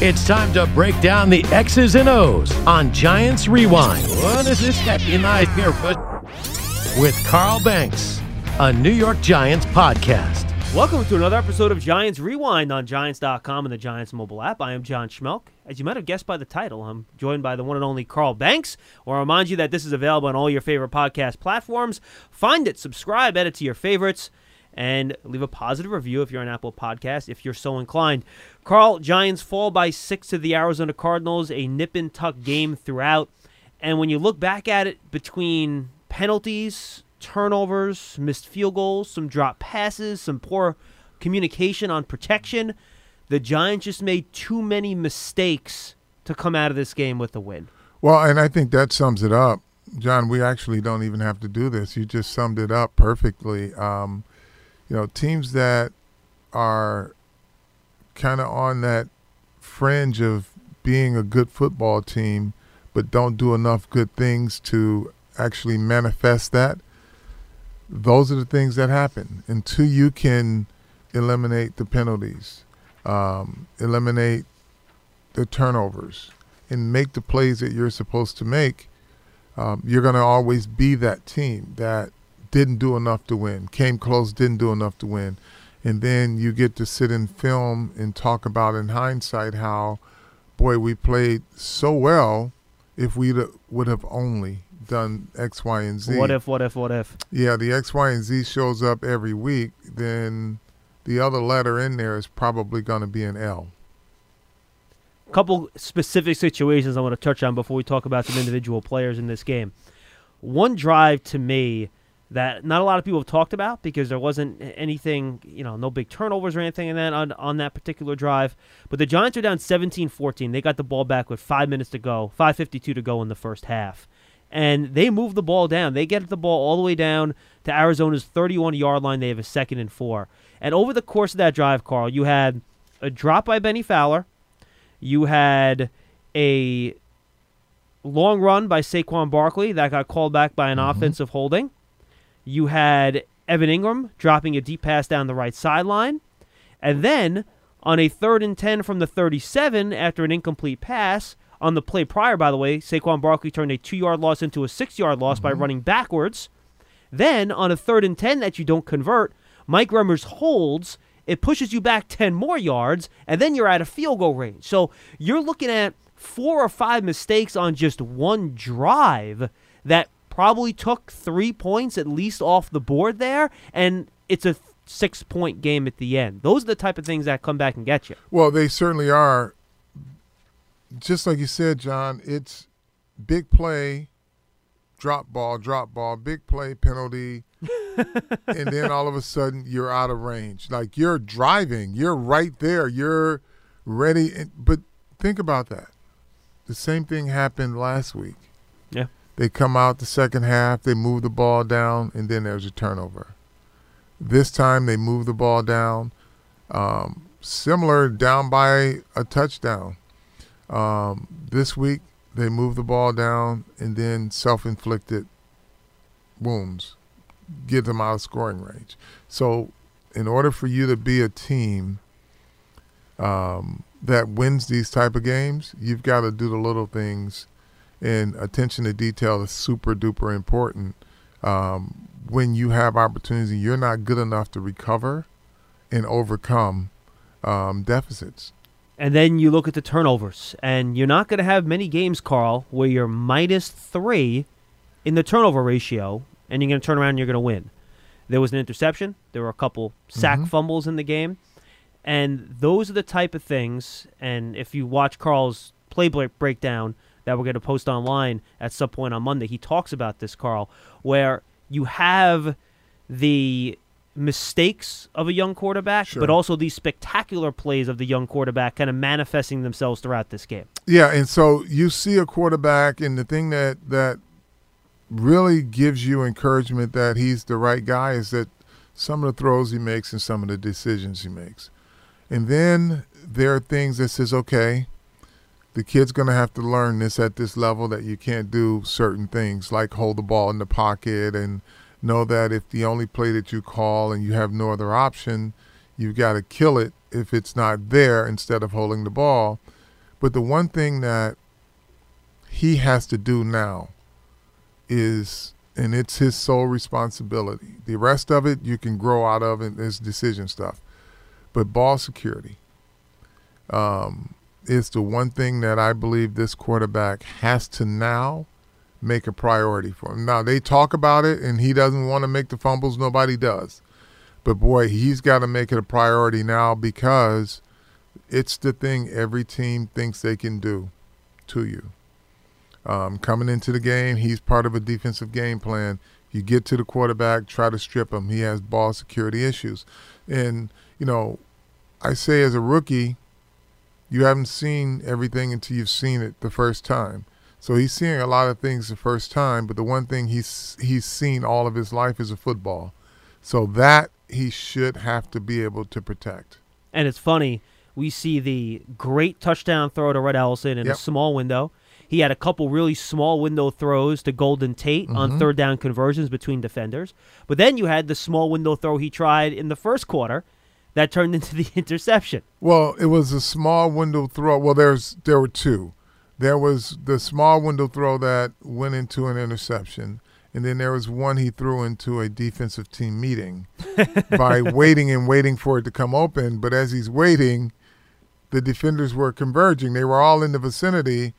It's time to break down the X's and O's on Giants Rewind. What is this happy nice here with Carl Banks, a New York Giants podcast. Welcome to another episode of Giants Rewind on Giants.com and the Giants mobile app. I am John Schmelk. As you might have guessed by the title, I'm joined by the one and only Carl Banks. I'll remind you that this is available on all your favorite podcast platforms. Find it, subscribe, edit to your favorites, and leave a positive review if you're an Apple Podcast, if you're so inclined. Carl, Giants fall by six to the Arizona Cardinals, a nip and tuck game throughout. And when you look back at it between penalties, turnovers, missed field goals, some drop passes, some poor communication on protection. The Giants just made too many mistakes to come out of this game with a win. Well, and I think that sums it up. John, we actually don't even have to do this. You just summed it up perfectly. Um, you know, teams that are kind of on that fringe of being a good football team, but don't do enough good things to actually manifest that those are the things that happen until you can eliminate the penalties, um, eliminate the turnovers, and make the plays that you're supposed to make. Um, you're going to always be that team that didn't do enough to win, came close, didn't do enough to win. And then you get to sit in film and talk about in hindsight how, boy, we played so well if we would have only done X, Y, and Z. What if, what if, what if? Yeah, the X, Y, and Z shows up every week, then the other letter in there is probably going to be an L. A couple specific situations I want to touch on before we talk about some individual players in this game. One drive to me that not a lot of people have talked about because there wasn't anything, you know, no big turnovers or anything in that on, on that particular drive. But the Giants are down 17-14. They got the ball back with 5 minutes to go, 5:52 to go in the first half and they move the ball down. They get the ball all the way down to Arizona's 31 yard line. They have a second and four. And over the course of that drive, Carl, you had a drop by Bennie Fowler. You had a long run by Saquon Barkley that got called back by an mm-hmm. offensive holding. You had Evan Engram dropping a deep pass down the right sideline. And then on a third and 10 from the 37 after an incomplete pass, on the play prior, by the way, Saquon Barkley turned a two yard loss into a six yard loss mm-hmm. by running backwards. Then on a third and 10 that you don't convert, Mike Remmers holds. It pushes you back 10 more yards, and then you're at a field goal range. So you're looking at four or five mistakes on just one drive that probably took three points at least off the board there, and it's a six point game at the end. Those are the type of things that come back and get you. Well, they certainly are just like you said, John, it's big play, drop ball, drop ball, big play, penalty, and then all of a sudden you're out of range. Like you're driving, you're right there, you're ready. But think about that. The same thing happened last week. They come out the second half, they move the ball down, and then there's a turnover. This time they move the ball down. Um, similar down by a touchdown um, this week, they move the ball down and then self inflicted wounds, get them out of scoring range. So, in order for you to be a team um, that wins these type of games, you've got to do the little things, and attention to detail is super duper important. Um, when you have opportunities, you're not good enough to recover and overcome um, deficits. And then you look at the turnovers, and you're not going to have many games, Carl, where you're minus three in the turnover ratio, and you're going to turn around and you're going to win. There was an interception. There were a couple sack mm-hmm. fumbles in the game, and those are the type of things. And if you watch Carl's play breakdown that we're going to post online at some point on Monday, he talks about this, Carl, where you have the mistakes of a young quarterback, sure. but also these spectacular plays of the young quarterback kind of manifesting themselves throughout this game. Yeah, and so you see a quarterback, and the thing that that really gives you encouragement that he's the right guy is that some of the throws he makes and some of the decisions he makes. And then there are things that says, okay, the kid's going to have to learn this at this level that you can't do certain things like hold the ball in the pocket and – know that if the only play that you call and you have no other option, you've got to kill it if it's not there instead of holding the ball. But the one thing that he has to do now is, and it's his sole responsibility. The rest of it you can grow out of and is decision stuff. But ball security um, is the one thing that I believe this quarterback has to now make a priority for. Now they talk about it, and he doesn't want to make the fumbles. Nobody does, but boy, he's got to make it a priority now because it's the thing every team thinks they can do to you. Um, coming into the game, he's part of a defensive game plan. You get to the quarterback, try to strip him. He has ball security issues, and you know, I say as a rookie, you haven't seen everything until you've seen it the first time. So he's seeing a lot of things the first time, but the one thing he's he's seen all of his life is a football. So that he should have to be able to protect. And it's funny, we see the great touchdown throw to Rhett Ellison in Yep. a small window. He had a couple really small window throws to Golden Tate on Mhm. third down conversions between defenders. But then you had the small window throw he tried in the first quarter that turned into the interception. Well, it was a small window throw. Well, there's there were two. There was the small window throw that went into an interception, and then there was one he threw into a defensive team meeting by waiting and waiting for it to come open. But as he's waiting, the defenders were converging. They were all in the vicinity,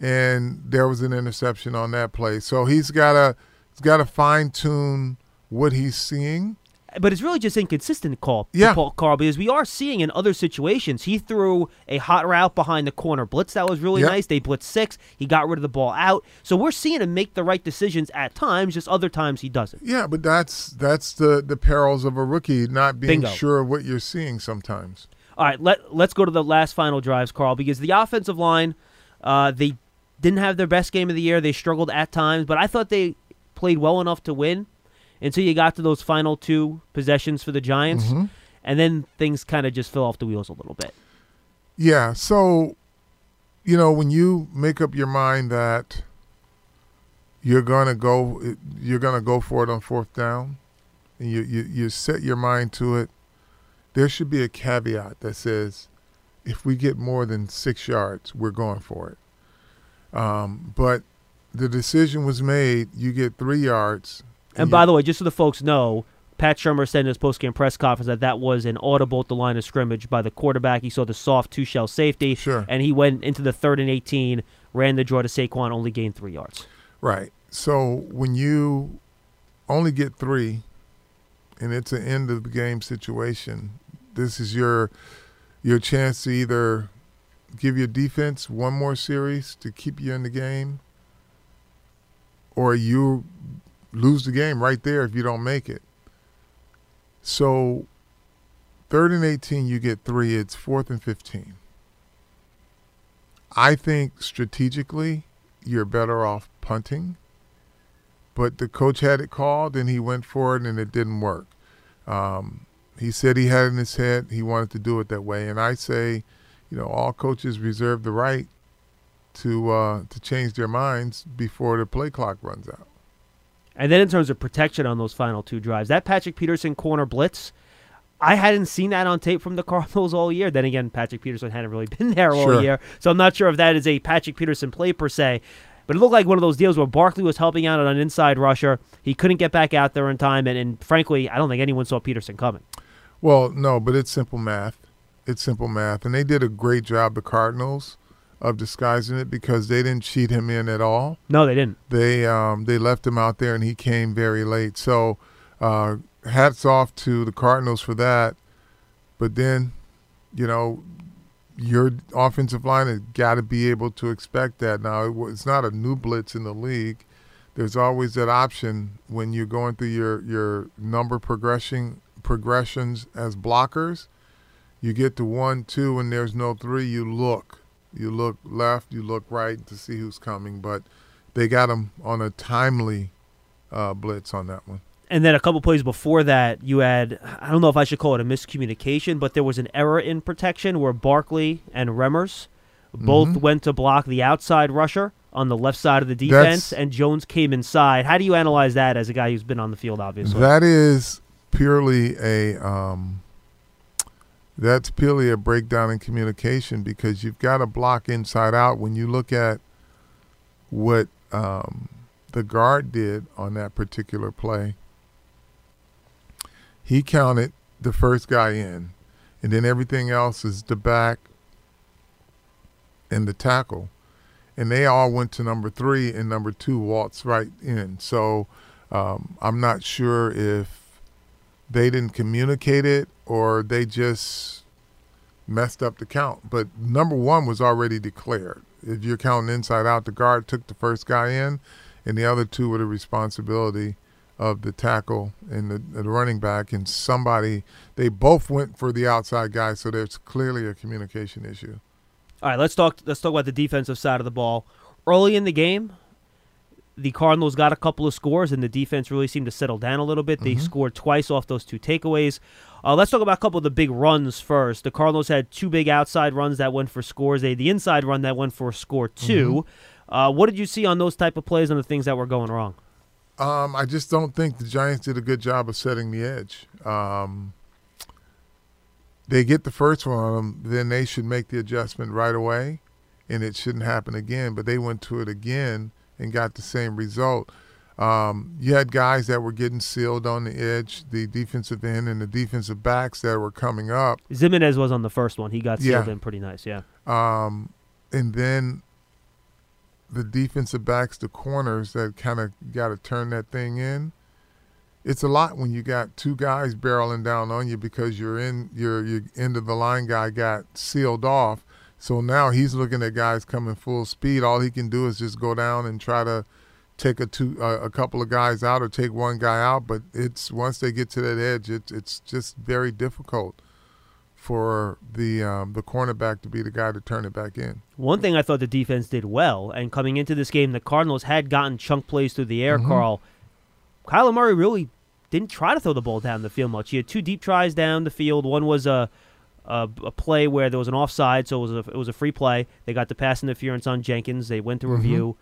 and there was an interception on that play. So he's gotta he's gotta fine tune what he's seeing. But it's really just inconsistent, Carl, Yeah. Paul, Carl, because we are seeing in other situations. He threw a hot route behind the corner blitz that was really Yep. nice. They blitzed six. He got rid of the ball out. So we're seeing him make the right decisions at times, just other times he doesn't. Yeah, but that's that's the the perils of a rookie not being Bingo. sure of what you're seeing sometimes. All right, let let's go to the last final drives, Carl, because the offensive line, uh, they didn't have their best game of the year. They struggled at times, but I thought they played well enough to win until you got to those final two possessions for the Giants, Mhm. and then things kind of just fell off the wheels a little bit. Yeah, so you know when you make up your mind that you're gonna go, you're gonna go for it on fourth down, and you you, you set your mind to it. There should be a caveat that says, if we get more than six yards, we're going for it. Um, but the decision was made. You get three yards. And by the way, just so the folks know, Pat Shurmur said in his postgame press conference that that was an audible at the line of scrimmage by the quarterback. He saw the soft two shell safety, Sure. and he went into the third and 18, ran the draw to Saquon, only gained three yards. Right. So when you only get three, and it's an end of the game situation, this is your your chance to either give your defense one more series to keep you in the game, or you lose the game right there if you don't make it. So third and 18, you get three. It's fourth and 15. I think strategically, you're better off punting. But the coach had it called and he went for it and it didn't work. Um, he said he had in his head he wanted to do it that way. And I say, you know, all coaches reserve the right to uh, to change their minds before the play clock runs out. And then in terms of protection on those final two drives, that Patrick Peterson corner blitz, I hadn't seen that on tape from the Cardinals all year. Then again, Patrick Peterson hadn't really been there all Sure. year, so I'm not sure if that is a Patrick Peterson play per se. But it looked like one of those deals where Barkley was helping out on an inside rusher. He couldn't get back out there in time, and, and frankly, I don't think anyone saw Peterson coming. Well, no, but it's simple math. It's simple math. And they did a great job, the Cardinals, of disguising it because they didn't cheat him in at all. No, they didn't. they um, they left him out there and he came very late. So uh, hats off to the Cardinals for that. But then, you know, your offensive line has got to be able to expect that. Now it it's not a new blitz in the league. There's always that option when you're going through your your number progression progressions as blockers. You get to one, two, and there's no three. You look, you look left, you look right to see who's coming. But they got him on a timely uh, blitz on that one. And then a couple plays before that, you had I don't know if I should call it a miscommunication, but there was an error in protection where Barkley and Remmers both Mhm. went to block the outside rusher on the left side of the defense, That's- and Jones came inside. How do you analyze that as a guy who's been on the field, obviously? That is purely a um, that's purely a breakdown in communication because you've got to block inside out. When you look at what um, the guard did on that particular play, he counted the first guy in, and then everything else is the back and the tackle. And they all went to number three, and number two waltzed right in. So um, I'm not sure if they didn't communicate it or they just messed up the count. But number one was already declared. If you're counting inside out, the guard took the first guy in, and the other two were the responsibility of the tackle and the, the running back. And somebody, they both went for the outside guy, so there's clearly a communication issue. All right, let's talk. Let's talk about the defensive side of the ball. Early in the game, the Cardinals got a couple of scores, and the defense really seemed to settle down a little bit. They mm-hmm. scored twice off those two takeaways. Uh, let's talk about a couple of the big runs first. The Cardinals had two big outside runs that went for scores. They had the inside run that went for score 2 mm-hmm. uh, what did you see on those type of plays and the things that were going wrong? Um, I just don't think the Giants did a good job of setting the edge. Um, they get the first one on them, then they should make the adjustment right away, and it shouldn't happen again. But they went to it again – and got the same result. Um, you had guys that were getting sealed on the edge, the defensive end and the defensive backs that were coming up. Ximines was on the first one. He got sealed yeah. in pretty nice, yeah. Um, and then the defensive backs, the corners that kind of got to turn that thing in. It's a lot when you got two guys barreling down on you because you're in your your end of the line guy got sealed off so now he's looking at guys coming full speed. All he can do is just go down and try to take a two uh, a couple of guys out or take one guy out. But it's once they get to that edge, it's it's just very difficult for the um, the cornerback to be the guy to turn it back in. One thing I thought the defense did well, and coming into this game, the Cardinals had gotten chunk plays through the air. Mm-hmm. Carl, Kyler Murray really didn't try to throw the ball down the field much. He had two deep tries down the field. One was a a, a, play where there was an offside, so it was a it was a free play. They got the pass interference on Jenkins. They went to mm-hmm. review.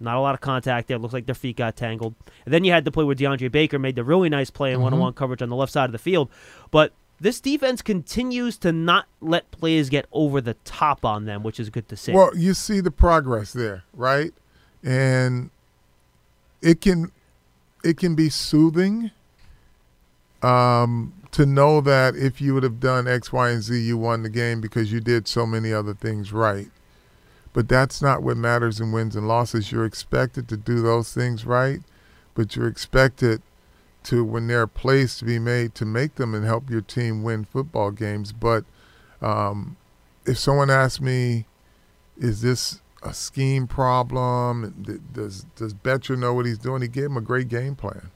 Not a lot of contact there. It looks like their feet got tangled. And then you had the play where DeAndre Baker made the really nice play in mm-hmm. one-on-one coverage on the left side of the field. But this defense continues to not let plays get over the top on them, which is good to see. Well, you see the progress there, right? And it can it can be soothing um, to know that if you would have done X, Y, and Z, you won the game because you did so many other things right. But that's not what matters in wins and losses. You're expected to do those things right, but you're expected to, when there are plays to be made, to make them and help your team win football games. But um, if someone asks me, is this a scheme problem? Does does Bettcher know what he's doing? He gave him a great game plan.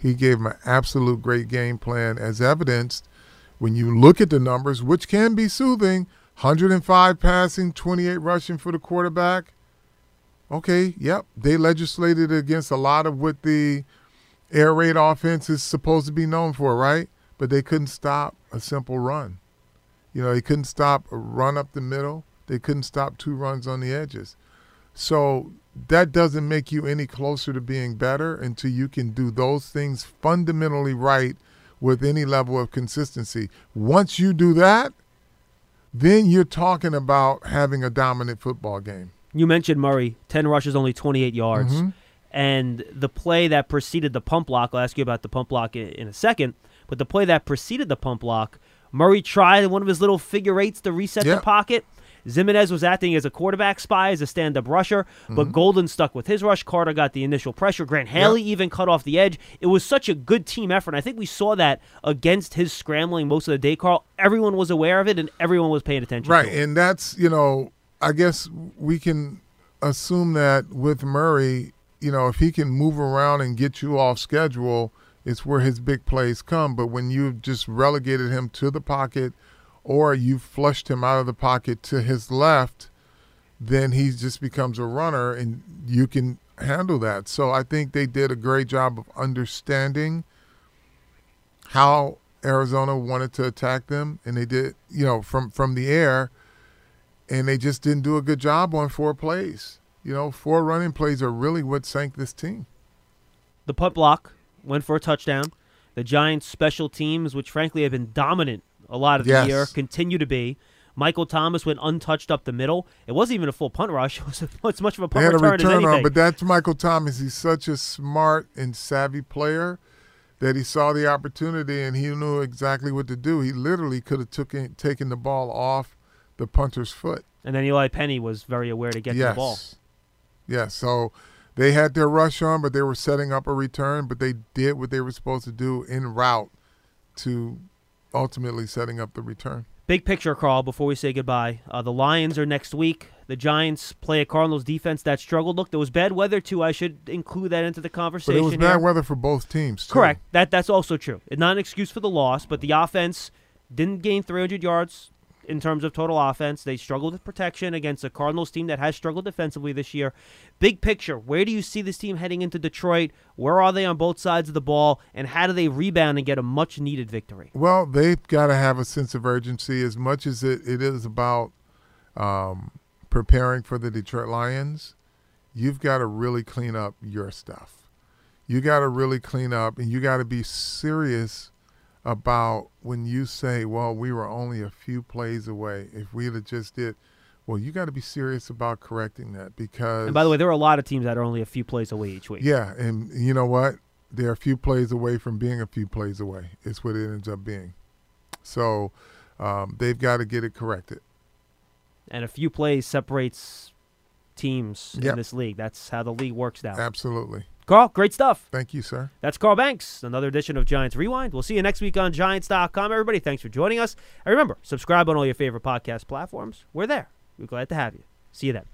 He gave him an absolute great game plan, as evidenced when you look at the numbers, which can be soothing 105 passing, 28 rushing for the quarterback. Okay, yep, they legislated against a lot of what the air raid offense is supposed to be known for, right? But they couldn't stop a simple run. You know, they couldn't stop a run up the middle. They couldn't stop two runs on the edges. So that doesn't make you any closer to being better until you can do those things fundamentally right with any level of consistency. Once you do that, then you're talking about having a dominant football game. You mentioned Murray, 10 rushes, only 28 yards. Mm-hmm. And the play that preceded the pump block, I'll ask you about the pump block in a second, but the play that preceded the pump block, Murray tried one of his little figure eights to reset yep. the pocket Ximines was acting as a quarterback spy, as a stand up rusher, but mm-hmm. Golden stuck with his rush. Carter got the initial pressure. Grant Haley even cut off the edge. It was such a good team effort. I think we saw that against his scrambling most of the day, Carl. Everyone was aware of it and everyone was paying attention. Right. And that's, you know, I guess we can assume that with Murray, you know, if he can move around and get you off schedule, it's where his big plays come. But when you've just relegated him to the pocket, or you flushed him out of the pocket to his left, then he just becomes a runner and you can handle that. So I think they did a great job of understanding how Arizona wanted to attack them and they did, you know, from from the air and they just didn't do a good job on four plays. You know, four running plays are really what sank this team. The punt block went for a touchdown. The Giants' special teams, which frankly have been dominant a lot of the Yes. year, continue to be. Michael Thomas went untouched up the middle. It wasn't even a full punt rush. It was as much of a They punt had a return, as return anything. on, but that's Michael Thomas. He's such a smart and savvy player that he saw the opportunity and he knew exactly what to do. He literally could have took in, taken the ball off the punter's foot. and then Eli Penny was very aware to get yes. the ball. Yes. So they had their rush on, but they were setting up a return, but they did what they were supposed to do en route to ultimately setting up the return. Big picture, Carl, before we say goodbye. Uh, the Lions are next week. The Giants play a Cardinals defense that struggled. Look, there was bad weather, too. I should include that into the But conversation. it was here. bad weather for both teams. Too. Correct. That That's also true. It's not an excuse for the loss, but the offense didn't gain 300 yards in terms of total offense. They struggled with protection against a Cardinals team that has struggled defensively this year. Big picture, where do you see this team heading into Detroit? Where are they on both sides of the ball? And how do they rebound and get a much needed victory? Well, they've got to have a sense of urgency as much as it, it is about um, preparing for the Detroit Lions. You've got to really clean up your stuff. You got to really clean up, and you got to be serious about when you say, "Well, we were only a few plays away. If we'd have just did." Well, you got to be serious about correcting that because. And by the way, there are a lot of teams that are only a few plays away each week. Yeah, and you know what? They're a few plays away from being a few plays away. It's what it ends up being. So um, they've got to get it corrected. And a few plays separates teams in this league. That's how the league works now. Absolutely. Carl, great stuff. Thank you, sir. That's Carl Banks, another edition of Giants Rewind. We'll see you next week on Giants.com, everybody. Thanks for joining us. And remember, subscribe on all your favorite podcast platforms. We're there. We're glad to have you. See you then.